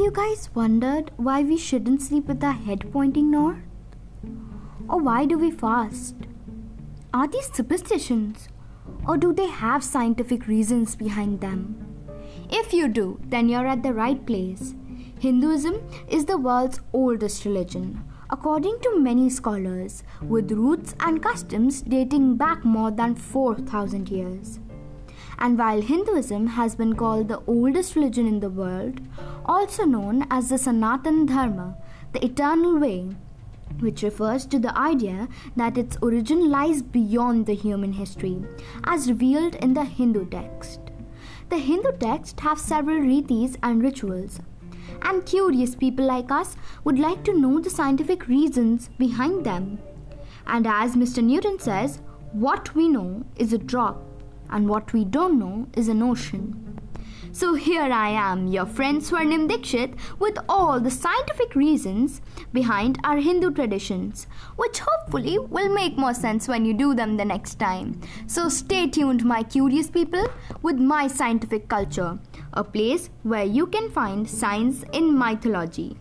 you guys wondered why we shouldn't sleep with our head pointing north? Or why do we fast? Are these superstitions? Or do they have scientific reasons behind them? If you do, then you're at the right place. Hinduism is the world's oldest religion, according to many scholars, with roots and customs dating back more than 4,000 years. And while Hinduism has been called the oldest religion in the world, also known as the Sanatan Dharma, the eternal way, which refers to the idea that its origin lies beyond the human history, as revealed in the Hindu text. The Hindu text have several ritis and rituals, and curious people like us would like to know the scientific reasons behind them. And as Mr. Newton says, what we know is a drop and what we don't know is an ocean. So here I am, your friend Swarnim Dikshit, with all the scientific reasons behind our Hindu traditions, which hopefully will make more sense when you do them the next time. So stay tuned, my curious people, with my scientific culture, a place where you can find science in mythology.